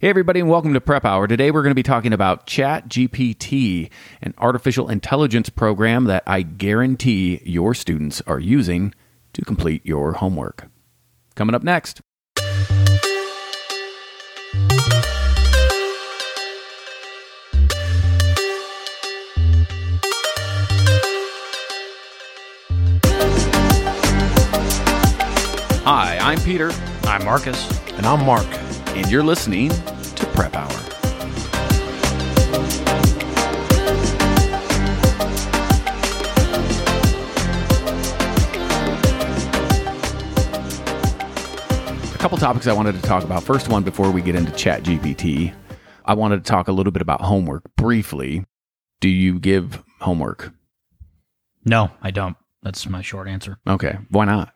Hey, everybody, and welcome to Prep Hour. Today, we're going to be talking about ChatGPT, an artificial intelligence program that I guarantee your students are using to complete your homework. Coming up next. Hi, I'm Peter, I'm Marcus. And I'm Mark. And you're listening to Prep Hour. A couple topics I wanted to talk about. First one, before we get into Chat GPT, I wanted to talk a little bit about homework briefly. Do you give homework? No, I don't. That's my short answer. Okay, why not?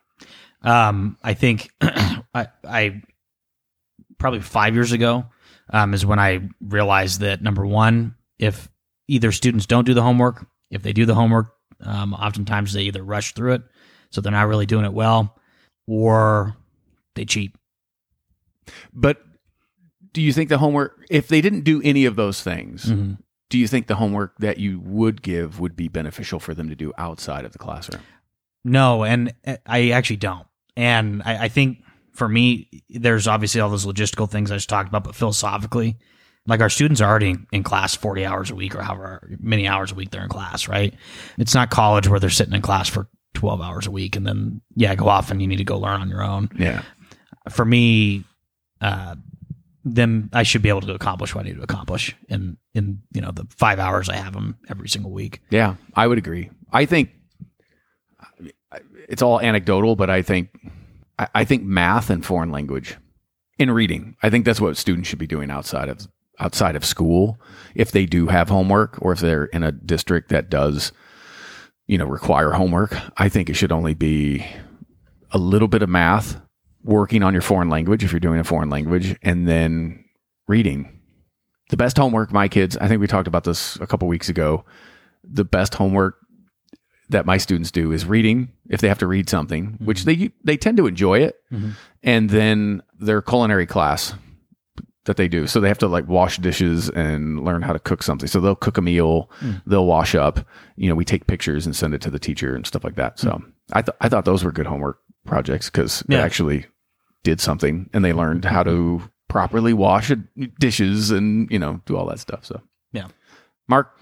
Um, I think I, I probably five years ago um, is when I realized that number one, if either students don't do the homework, if they do the homework, um, oftentimes they either rush through it, so they're not really doing it well, or they cheat. But do you think the homework, if they didn't do any of those things, Mhm. do you think the homework that you would give would be beneficial for them to do outside of the classroom? No, and uh, I actually don't. And I, I think for me, there's obviously all those logistical things I just talked about, but philosophically, like our students are already in class 40 hours a week or however many hours a week they're in class, right? It's not college where they're sitting in class for 12 hours a week and then, yeah, go off and you need to go learn on your own. Yeah. For me, uh, them, I should be able to accomplish what I need to accomplish in, in, you know, the five hours I have them every single week. Yeah, I would agree. I think it's all anecdotal, but I think I, think math and foreign language in reading. I think that's what students should be doing outside of outside of school if they do have homework or if they're in a district that does you know require homework. I think it should only be a little bit of math, working on your foreign language if you're doing a foreign language, and then reading. The best homework, my kids, I think we talked about this a couple weeks ago. The best homework that my students do is reading if they have to read something, which mm-hmm. they they tend to enjoy it, Mhm. and then their culinary class that they do. So they have to like wash dishes and learn how to cook something. So they'll cook a meal, mm. they'll wash up. You know, we take pictures and send it to the teacher and stuff like that. So mm. I th- I thought those were good homework projects because Yeah. they actually did something and they learned how to properly wash dishes and you know do all that stuff. So. Mark,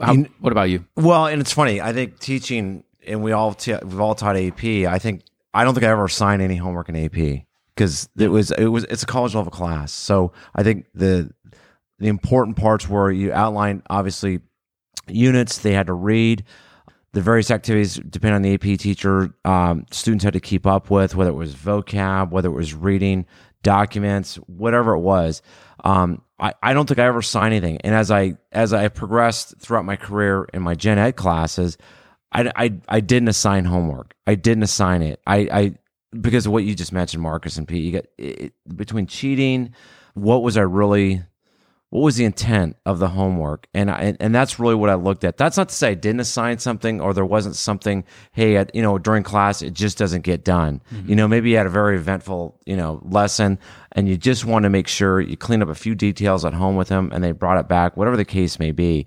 how, You- what about you? Well, and it's funny. I think teaching, and we all t- we've all taught AP. I think I don't think I ever assigned any homework in AP because it was it was it's a college level class. So I think the the important parts were you outlined obviously units they had to read. The various activities depending on the AP teacher, um, students had to keep up with, whether it was vocab, whether it was reading documents, whatever it was. Um, I, I don't think I ever signed anything. And as I as I progressed throughout my career in my gen ed classes, I, I, I didn't assign homework. I didn't assign it. I, I because of what you just mentioned, Marcus and Pete. You get it, between cheating. What was I really? What was the intent of the homework? And I, and, and that's really what I looked at. That's not to say I didn't assign something or there wasn't something. Hey, at, you know, during class it just doesn't get done. Mm-hmm. You know, maybe you had a very eventful you know lesson, and you just want to make sure you clean up a few details at home with them, and they brought it back, whatever the case may be.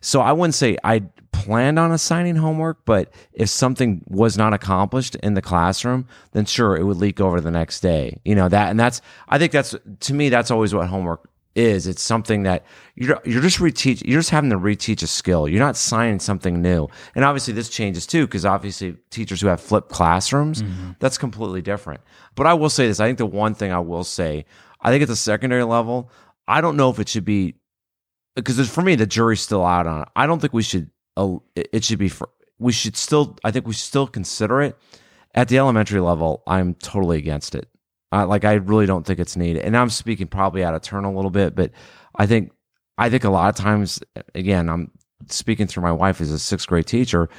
So I wouldn't say I planned on assigning homework, but if something was not accomplished in the classroom, then sure, it would leak over the next day. You know that, and that's I think that's to me that's always what homework is. It's something that you're you're just reteach. You're just having to reteach a skill. You're not signing something new. And obviously this changes too because obviously teachers who have flipped classrooms, that's completely different. But I will say this. I think the one thing I will say, I think at the secondary level, I don't know if it should be because for me the jury's still out on it. I don't think we should. Uh, it it should be for. We should still. I think we should still consider it. At the elementary level, I'm totally against it. Uh, like I really don't think it's needed. And I'm speaking probably out of turn a little bit, but I think I think a lot of times, again, I'm speaking through my wife as a sixth grade teacher.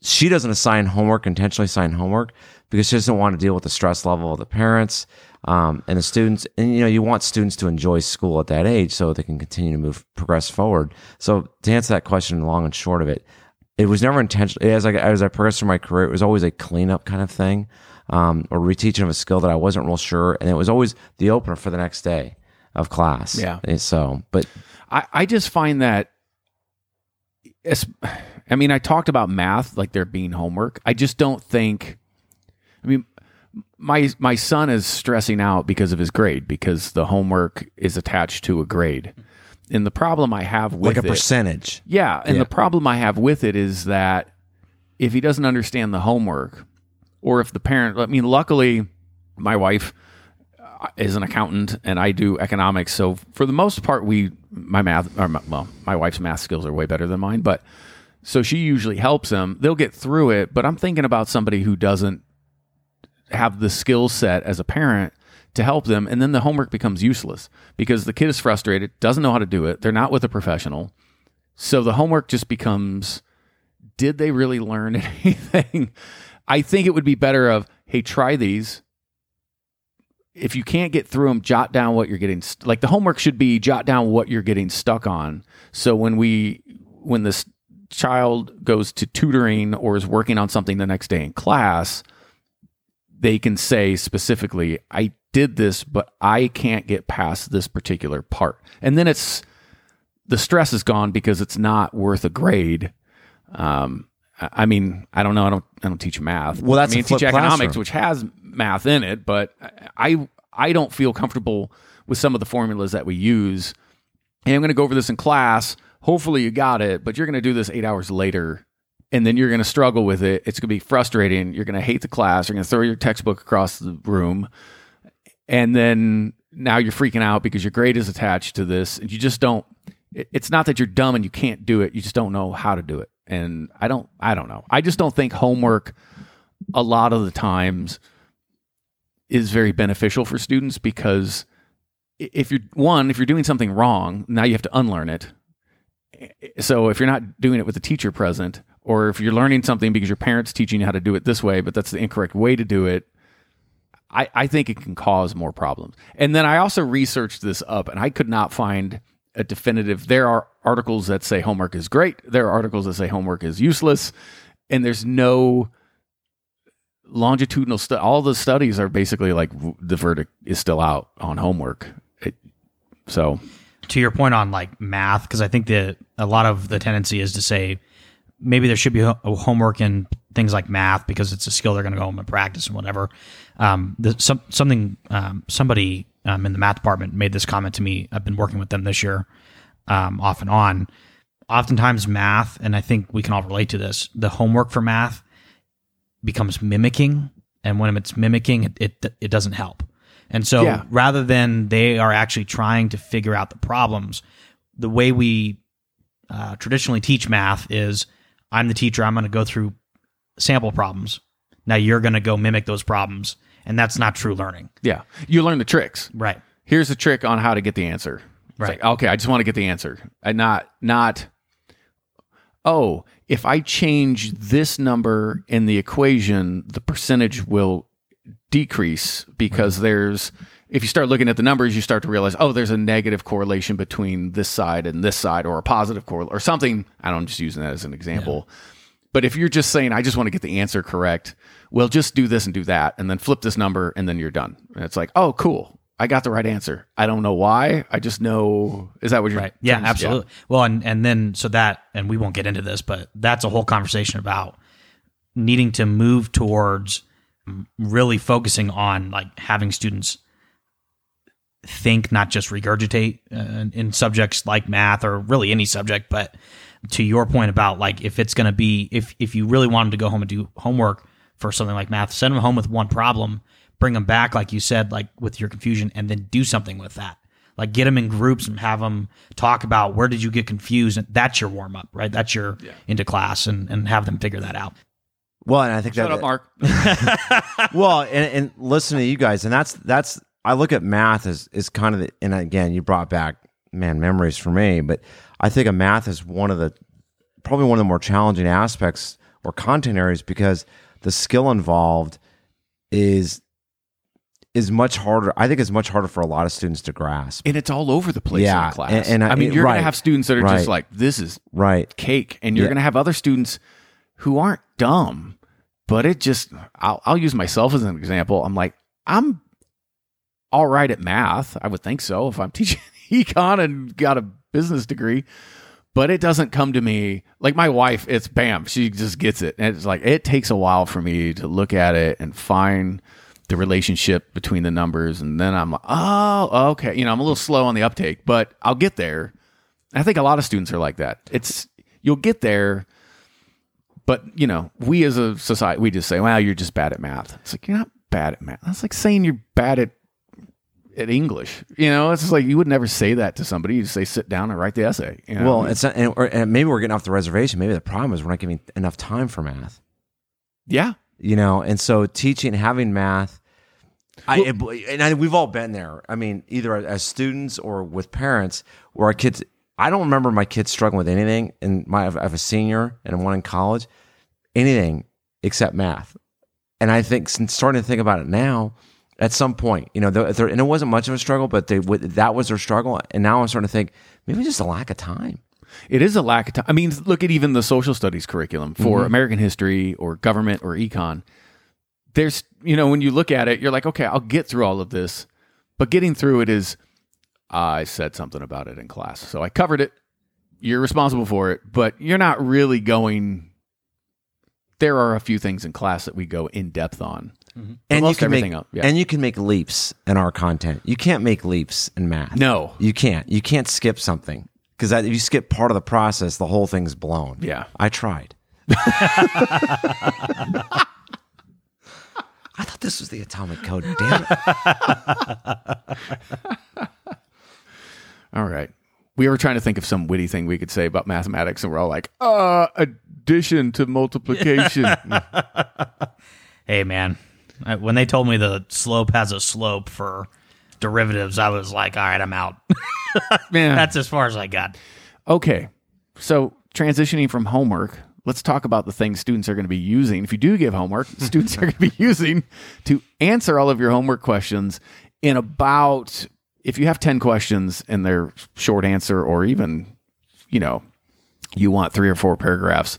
She doesn't assign homework, intentionally assign homework because she doesn't want to deal with the stress level of the parents um, and the students. And you know, you want students to enjoy school at that age so they can continue to move, progress forward. So to answer that question, long and short of it, it was never intentional. As I as I progressed through my career, it was always a cleanup kind of thing, um, or reteaching of a skill that I wasn't real sure, and it was always the opener for the next day. of class. Yeah. And so, but I, I just find that I mean, I talked about math like there being homework. I just don't think I mean my my son is stressing out because of his grade because the homework is attached to a grade. And the problem I have with like a it, percentage. yeah, and Yeah. the problem I have with it is that if he doesn't understand the homework, or if the parent, I mean, luckily, my wife uh, is an accountant and I do economics, so for the most part, we my math, or my, well, my wife's math skills are way better than mine, but so she usually helps them. They'll get through it, but I'm thinking about somebody who doesn't have the skill set as a parent to help them and then the homework becomes useless because the kid is frustrated doesn't know how to do it they're not with a professional. So the homework just becomes did they really learn anything? I think it would be better of hey try these. If you can't get through them jot down what you're getting st- like the homework should be jot down what you're getting stuck on. So when we when this child goes to tutoring or is working on something the next day in class they can say specifically, I did this, but I can't get past this particular part. And then it's the stress is gone because it's not worth a grade. Um, I mean, I don't know. I don't. I don't teach math. Well, that's I mean, I teach economics, classroom. which has math in it, but I I don't feel comfortable with some of the formulas that we use. And I'm going to go over this in class. Hopefully, you got it, but you're going to do this eight hours later and then you're going to struggle with it. It's going to be frustrating. You're going to hate the class. You're going to throw your textbook across the room. And then now you're freaking out because your grade is attached to this. And you just don't, it- it's not that you're dumb and you can't do it. You just don't know how to do it. And I don't, I don't know. I just don't think homework a lot of the times is very beneficial for students because if you're one, if you're doing something wrong, now you have to unlearn it so if you're not doing it with a teacher present or if you're learning something because your parents teaching you how to do it this way but that's the incorrect way to do it I, I think it can cause more problems. And then i also researched this up and i could not find a definitive there are articles that say homework is great there are articles that say homework is useless and there's no longitudinal stu- all the studies are basically like the verdict is still out on homework. It, so. To your point on like math, because I think that a lot of the tendency is to say maybe there should be ho- homework in things like math because it's a skill they're going to go home and practice and whatever. Um, the, some, something um, somebody um, in the math department made this comment to me. I've been working with them this year, um, off and on. Oftentimes, math, and I think we can all relate to this. The homework for math becomes mimicking, and when it's mimicking, it it, it doesn't help. And so Yeah. rather than they are actually trying to figure out the problems, the way we uh, traditionally teach math is I'm the teacher, I'm going to go through sample problems. Now you're going to go mimic those problems. And that's not true learning. yeah you learn the tricks Right. here's a trick on how to get the answer. It's Right. like, okay, I just want to get the answer. And not not oh, if I change this number in the equation, the percentage will decrease because there's if you start looking at the numbers, you start to realize, oh, there's a negative correlation between this side and this side, or a positive correlation, or something. I don't I'm just using that as an example. But if you're just saying, I just want to get the answer correct, well, just do this and do that, and then flip this number, and then you're done. And it's like, oh, cool. I got the right answer. I don't know why. I just know. Is that what you're Right. Yeah, absolutely. Well, and, and then so that, and we won't get into this, but that's a whole conversation about needing to move towards really focusing on like having students think, not just regurgitate uh, in subjects like math or really any subject. But to your point about like if it's going to be if if you really want them to go home and do homework for something like math, send them home with one problem, bring them back like you said, like with your confusion, and then do something with that. Like get them in groups and have them talk about where did you get confused, and that's your warm up, right? That's your into class, and and have them figure that out. Well, and I think Shut that up, Mark. well, and, and listen to you guys, and that's that's I look at math as is kind of the, and again, you brought back man memories for me, but I think of math is one of the probably one of the more challenging aspects or content areas because the skill involved is is much harder. I think it's much harder for a lot of students to grasp. and it's all over the place Yeah, in class. and- and I- I mean, you're right, going to have students that are right. just like, "This is Right. cake," and you're Yeah. going to have other students who aren't dumb, but it just. I'll, I'll use myself as an example. I'm like, I'm all right at math. I would think so if I'm teaching econ and got a business degree. But it doesn't come to me like my wife. It's bam, she just gets it, and it's like it takes a while for me to look at it and find the relationship between the numbers, and then I'm like, oh, okay. You know, I'm a little slow on the uptake, but I'll get there. I think a lot of students are like that. It's you'll get there, but you know, we as a society, we just say, "Well, you're just bad at math." It's like you're not bad at math. That's like saying you're bad at at English. You know, it's just like you would never say that to somebody. You say, "Sit down and write the essay." You know? Well, it's not, and, or, and maybe we're getting off the reservation. Maybe the problem is we're not giving enough time for math. yeah, You know, and so teaching, having math. I, and I, we've all been there. I mean, either as students or with parents, where our kids. I don't remember my kids struggling with anything. And my, I have a senior and one in college, anything except math. And I think since starting to think about it now, at some point, you know, there, and it wasn't much of a struggle, but they that was their struggle. And now I'm starting to think maybe just a lack of time. It is a lack of time. I mean, look at even the social studies curriculum for Mm-hmm. American history or government or econ. There's, you know, when you look at it, you're like, okay, I'll get through all of this, but getting through it is, I said something about it in class, so I covered it. You're responsible for it, but you're not really going. There are a few things in class that we go in depth on. And you most can make everything else, yeah. and you can make leaps in our content. You can't make leaps in math. No. you can't. You can't skip something because if you skip part of the process, the whole thing's blown. Yeah. I tried. I thought this was the atomic code. Damn it! All right. We were trying to think of some witty thing we could say about mathematics, and we're all like, uh, addition to multiplication. Hey, man, I- when they told me the slope has a slope for derivatives, I was like, all right, I'm out. Man. That's as far as I got. Okay. So transitioning from homework, let's talk about the things students are going to be using. If you do give homework, students are going to be using to answer all of your homework questions in about, if you have 10 questions and they're short answer or even, you know, you want three or four paragraphs,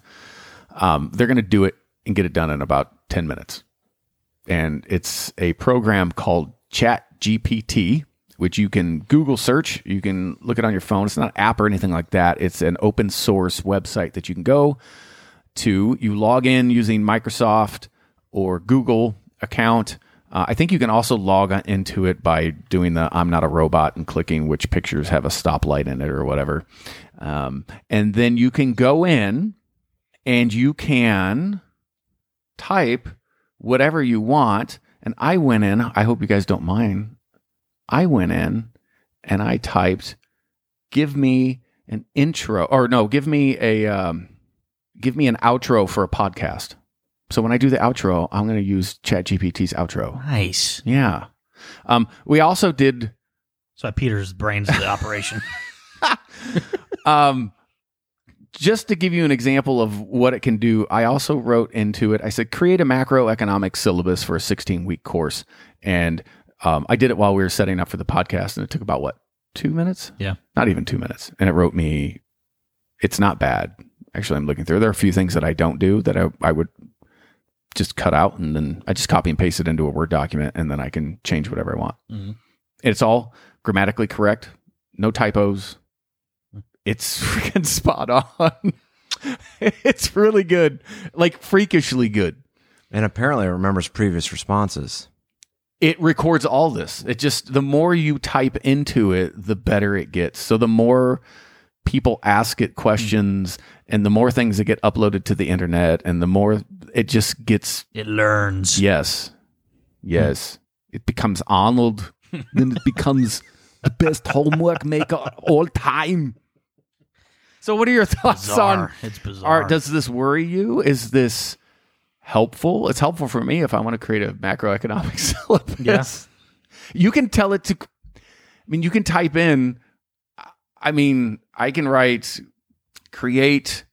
um, they're going to do it and get it done in about 10 minutes. And it's a program called Chat GPT, which you can Google search. You can look it on your phone. It's not an app or anything like that. It's an open source website that you can go to. You log in using Microsoft or Google account. Uh, I think you can also log into it by doing the I'm not a robot and clicking which pictures have a stoplight in it or whatever. Um, and then you can go in and you can type whatever you want. And I went in, I hope you guys don't mind. I went in and I typed, give me an intro, or no, give me a, um, give me an outro for a podcast. So when I do the outro, I'm going to use ChatGPT's outro. Nice. Yeah. Um, we also did So Peter's brains the operation. um, just to give you an example of what it can do, I also wrote into it. I said, create a macroeconomic syllabus for a 16 week course. And um, I did it while we were setting up for the podcast, and it took about what, two minutes? Yeah. Not even two minutes. And it wrote me, it's not bad. Actually, I'm looking through. There are a few things that I don't do that I, I would just cut out, and then I just copy and paste it into a Word document, and then I can change whatever I want. Mhm. It's all grammatically correct, no typos. It's freaking spot on. it's really good, like freakishly good. And apparently, it remembers previous responses. It records all this. It just the more you type into it, the better it gets. So the more people ask it questions and the more things that get uploaded to the internet and the more it just gets It learns. yes. Yes. It becomes Arnold. then it becomes the best homework maker all time. So what are your thoughts on It's bizarre. Are, does this worry you? Is this helpful? It's helpful for me if I want to create a macroeconomic syllabus. Yeah. You can tell it to, I mean, you can type in, I mean, I can write, create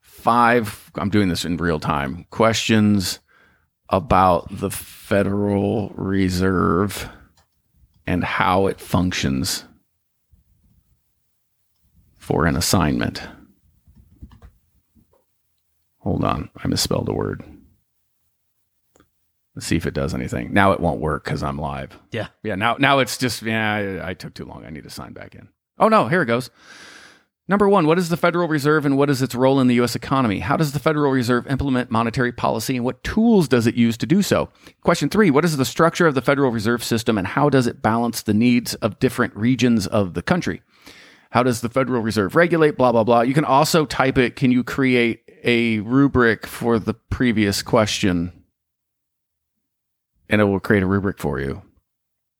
five, I'm doing this in real time, questions about the Federal Reserve and how it functions for an assignment. Hold on, I misspelled a word. Let's see if it does anything. Now it won't work because I'm live. Yeah. Yeah. Now, now it's just yeah. I, I took too long. I need to sign back in. Oh no, here it goes. Number one, what is the Federal Reserve and what is its role in the U.S. economy? How does the Federal Reserve implement monetary policy and what tools does it use to do so? Question three, what is the structure of the Federal Reserve System and how does it balance the needs of different regions of the country? How does the Federal Reserve regulate? Blah, blah, blah. You can also type it. Can you create a rubric for the previous question? And it will create a rubric for you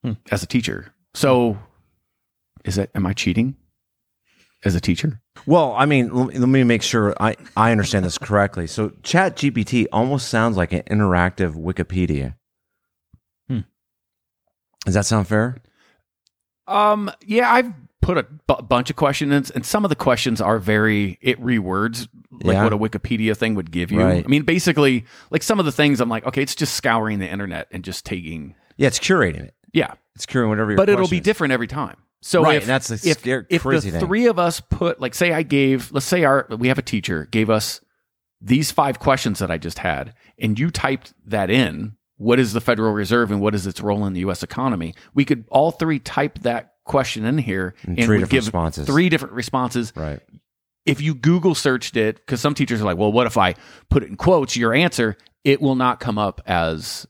Hmm. as a teacher. So, is that, am I cheating as a teacher? Well, I mean, let me, make sure I, I understand this correctly. So, Chat GPT almost sounds like an interactive Wikipedia. Hmm. Does that sound fair? Um, yeah, I've put a bunch of questions, and some of the questions are very it rewords like Yeah. what a Wikipedia thing would give you. Right. I mean, basically, like some of the things I'm like, okay, it's just scouring the internet and just taking, Yeah, it's curating it. yeah, It's curating whatever. But it'll be is. different every time. So Right, if and that's the if, scare- if crazy the thing. three of us put like say I gave let's say our we have a teacher gave us these five questions that I just had, and you typed that in. What is the Federal Reserve and what is its role in the U.S. economy? We could all three type that question in here And and three would different give responses. three different responses. Right. If you Google searched it, because some teachers are like, "Well, what if I put it in quotes?" Your answer it will not come up as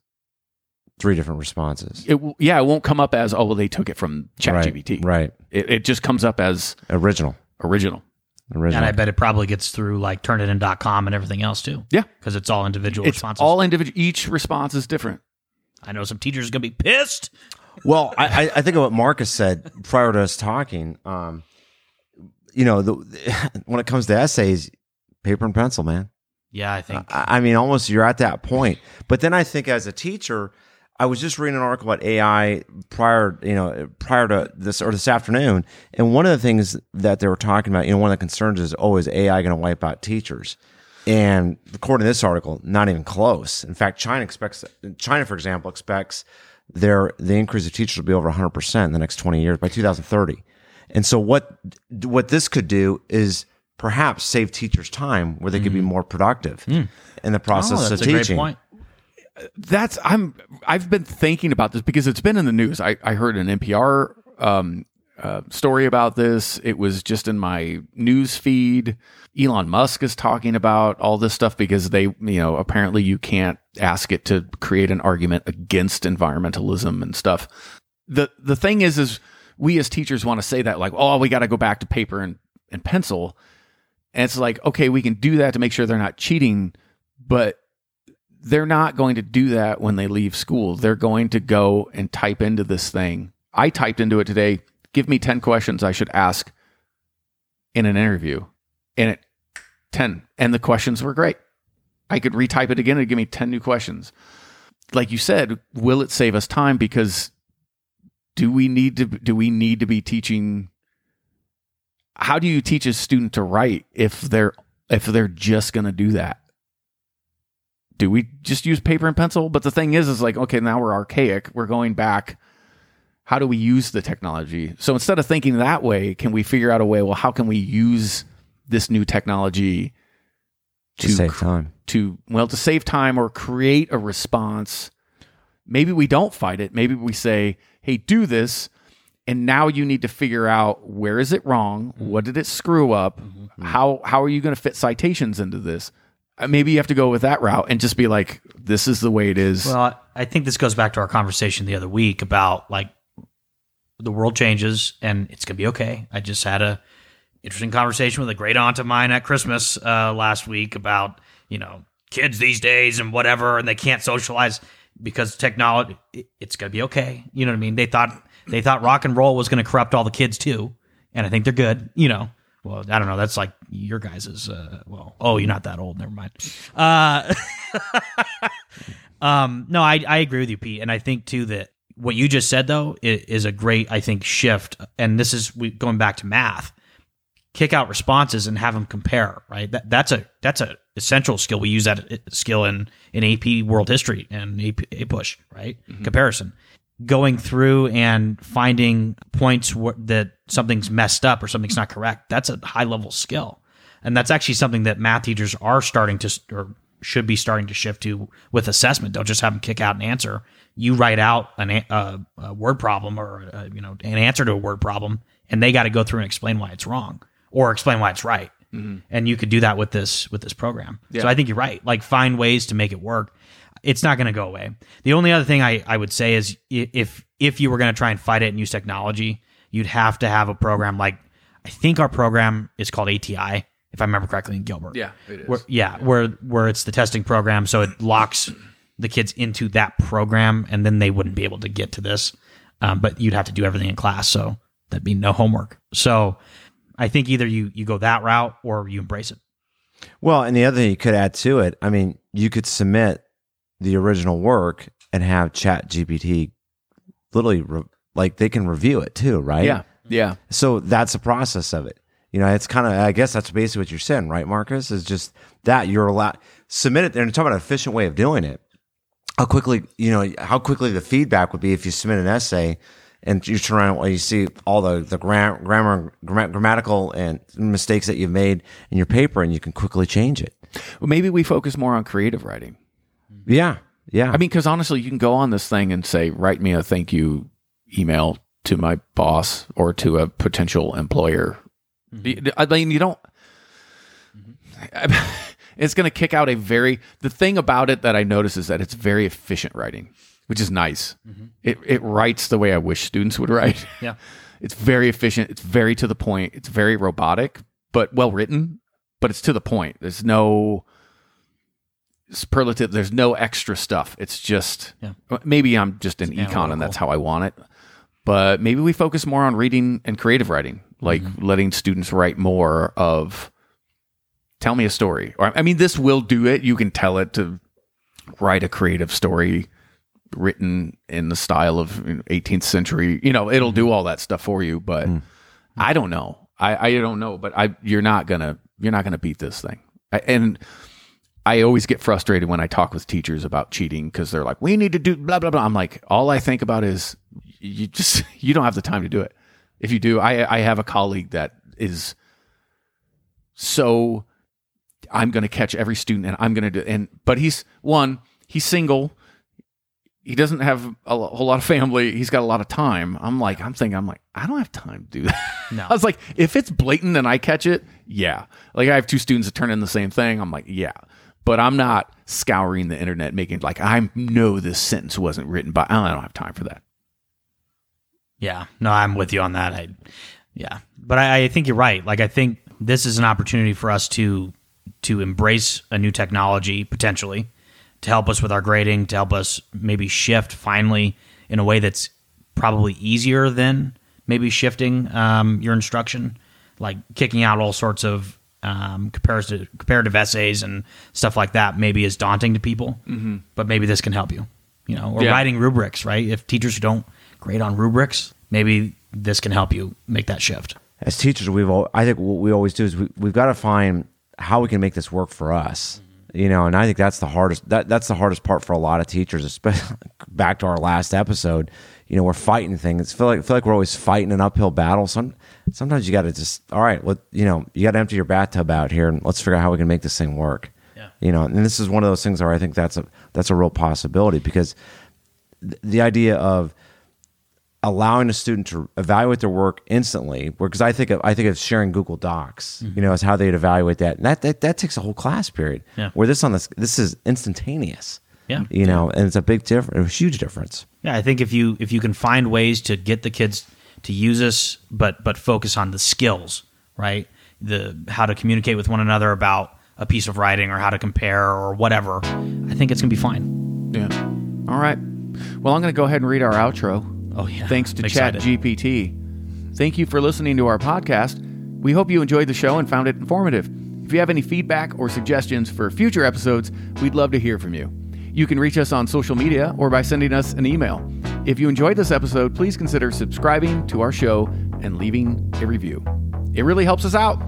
Three different responses. it. will- Yeah, it won't come up as oh well they took it from right. ChatGPT. Right. It, it just comes up as Original. original. Original. And I bet it probably gets through like turnitin.com and everything else too. Yeah. Because it's all individual It's responses. all individual. Each response is different. I know some teachers are going to be pissed. Well, I, I- think of what Marcus said prior to us talking. Um, you know, the, when it comes to essays, paper and pencil, man. Yeah, I think. I, I mean, almost you're at that point. But then I think as a teacher, I was just reading an article about AI prior, you know, prior to this or this afternoon, and one of the things that they were talking about, you know, one of the concerns is, oh, is AI going to wipe out teachers? And according to this article, not even close. In fact, China expects China, for example, expects their the increase of teachers will be over 100 percent in the next 20 years by 2030. And so what what this could do is perhaps save teachers time where they could be more productive in the process oh, of that's a great teaching. point. That's I'm. I've been thinking about this because it's been in the news. I, I heard an NPR um, uh, story about this. It was just in my news feed. Elon Musk is talking about all this stuff because they, you know, apparently you can't ask it to create an argument against environmentalism and stuff. the The thing is, is we as teachers want to say that like, oh, we got to go back to paper and, and pencil. And it's like, okay, we can do that to make sure they're not cheating, but they're not going to do that when they leave school. They're going to go and type into this thing. I typed into it today. Give me 10 questions I should ask in an interview. And it 10 and the questions were great. I could retype it again and give me 10 new questions. Like you said, will it save us time because do we need to do we need to be teaching how do you teach a student to write if they're if they're just going to do that? do we just use paper and pencil? But the thing is, is like, okay, now we're archaic. We're going back. How do we use the technology? So instead of thinking that way, can we figure out a way? Well, how can we use this new technology to save time. to well to save time or create a response? Maybe we don't fight it. Maybe we say, "Hey, do this." And now you need to figure out where is it wrong? Mm-hmm. What did it screw up? Mm-hmm. Mm-hmm. How how are you going to fit citations into this? Uh, maybe you have to go with that route and just be like, this is the way it is. Well, I- I think this goes back to our conversation the other week about like the world changes and it's gonna be okay. I just had a interesting conversation with a great aunt of mine at Christmas uh, last week about you know kids these days and whatever, and they can't socialize because technology. It's gonna be okay. You know what I mean? They thought they thought rock and roll was gonna corrupt all the kids too, and I think they're good. You know. Well, I don't know. That's like your guys's. Uh, well, oh, you're not that old. Never mind. Uh, um, no, I, I agree with you, Pete, and I think too that what you just said though is, is a great, I think, shift. And this is we, going back to math. Kick out responses and have them compare. Right. That, that's a that's a essential skill. We use that uh, skill in in AP World History and APUSH. Right. Comparison. Going through and finding points wh- that something's messed up or something's not correct. That's a high level skill, and that's actually something that math teachers are starting to, or should be starting to shift to with assessment. Don't just have them kick out an answer. You write out an a, word problem or a, you know an answer to a word problem, and they got to go through and explain why it's wrong or explain why it's right. Mm-hmm. And you could do that with this with this program. So I think you're right. Like find ways to make it work. It's not going to go away. The only other thing I, I would say is if if you were going to try and fight it and use technology, you'd have to have a program like I think our program is called ATI, if I remember correctly in Gilbert. Yeah, it is. Where, yeah, where where it's the testing program, so it locks the kids into that program, and then they wouldn't be able to get to this. Um, but you'd have to do everything in class, so that'd be no homework. So I think either you you go that route or you embrace it. Well, and the other thing you could add to it, I mean, you could submit the original work and have Chat GPT literally re- like they can review it too, right? Yeah. Yeah. So that's the process of it. You know, it's kind of, I guess that's basically what you're saying, right, Marcus? Is just that you're allowed submit it. There and talk about an efficient way of doing it. How quickly, you know, how quickly the feedback would be if you submit an essay and you turn around and you see all the the gram- grammar, gram- grammatical and mistakes that you've made in your paper, and you can quickly change it. Well, maybe we focus more on creative writing. Mm-hmm. Yeah, yeah. I mean, because honestly, you can go on this thing and say, write me a thank you email to my boss or to a potential employer. Mm-hmm. I mean, you don't. Mm-hmm. It's going to kick out a very. The thing about it that I notice is that it's mm-hmm. very efficient writing, which is nice. It it writes the way I wish students would write. Yeah. It's very efficient. It's very to the point. It's very robotic, but well written. But it's to the point. There's no superlative. There's no extra stuff. It's just Yeah. maybe I'm just an econ analytical. and that's how I want it. But maybe we focus more on reading and creative writing, like mm-hmm. letting students write more of tell me a story. Or I mean, this will do it. You can tell it to write a creative story written in the style of 18th century. You know, it'll do mm-hmm. all that stuff for you. But mm. I don't know. I, I don't know. But I you're not gonna you're not gonna beat this thing. I, and I always get frustrated when I talk with teachers about cheating because they're like, "We need to do blah blah blah." I'm like, all I think about is you just you don't have the time to do it. If you do, I I have a colleague that is so I'm going to catch every student and I'm going to do and but he's one he's single. He doesn't have a whole lot of family. He's got a lot of time. I'm like I'm thinking I'm like I don't have time to do that. No. I was like if it's blatant and I catch it yeah. Like I have two students that turn in the same thing. I'm like yeah. But I'm not scouring the internet making like I know this sentence wasn't written by I don't have time for that Yeah, no, I'm with you on that. I, yeah, but I, I think you're right. Like, I think this is an opportunity for us to to embrace a new technology potentially to help us with our grading, to help us maybe shift finally in a way that's probably easier than maybe shifting um, your instruction, like kicking out all sorts of um, comparative comparative essays and stuff like that. Maybe is daunting to people, mm-hmm. but maybe this can help you. You know, or Yeah. writing rubrics, right? If teachers who don't grade on rubrics, maybe this can help you make that shift. as teachers, we've all, I think what we always do is we, we've got to find how we can make this work for us. You know, and I think that's the hardest. That that's the hardest part for a lot of teachers, especially back to our last episode. You know, we're fighting things. Feel like feel like we're always fighting an uphill battle. Some sometimes you got to just all right. Let you know you got to empty your bathtub out here and let's figure out how we can make this thing work. Yeah. You know, and this is one of those things where I think that's a that's a real possibility because th- the idea of allowing a student to evaluate their work instantly because i think of i think of sharing google docs Mm-hmm. you know as how they'd evaluate that and that, that that takes a whole class period Yeah. where this on this this is instantaneous Yeah. you know and it's a big difference a huge difference Yeah, I think if you if you can find ways to get the kids to use this, but but focus on the skills, right? The how to communicate with one another about a piece of writing or how to compare or whatever. I think it's gonna be fine. Yeah. All right. Well, I'm going to go ahead and read our outro. Oh yeah. Thanks to I'm Chat. GPT. Thank you for listening to our podcast. We hope you enjoyed the show and found it informative. If you have any feedback or suggestions for future episodes, we'd love to hear from you. You can reach us on social media or by sending us an email. If you enjoyed this episode, please consider subscribing to our show and leaving a review. It really helps us out.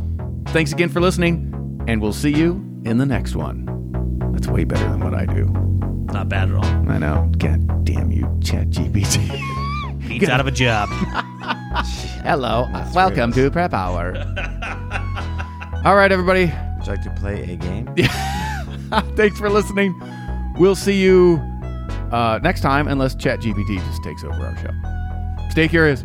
Thanks again for listening, and we'll see you in the next one. That's way better than what I do. Not bad at all. I know. God damn you, Chat GPT. He's out of a job. Hello. Welcome to Prep Hour. All right, everybody. would you like to play a game Thanks for listening. We'll see you uh, next time, unless ChatGPT just takes over our show. Stay curious.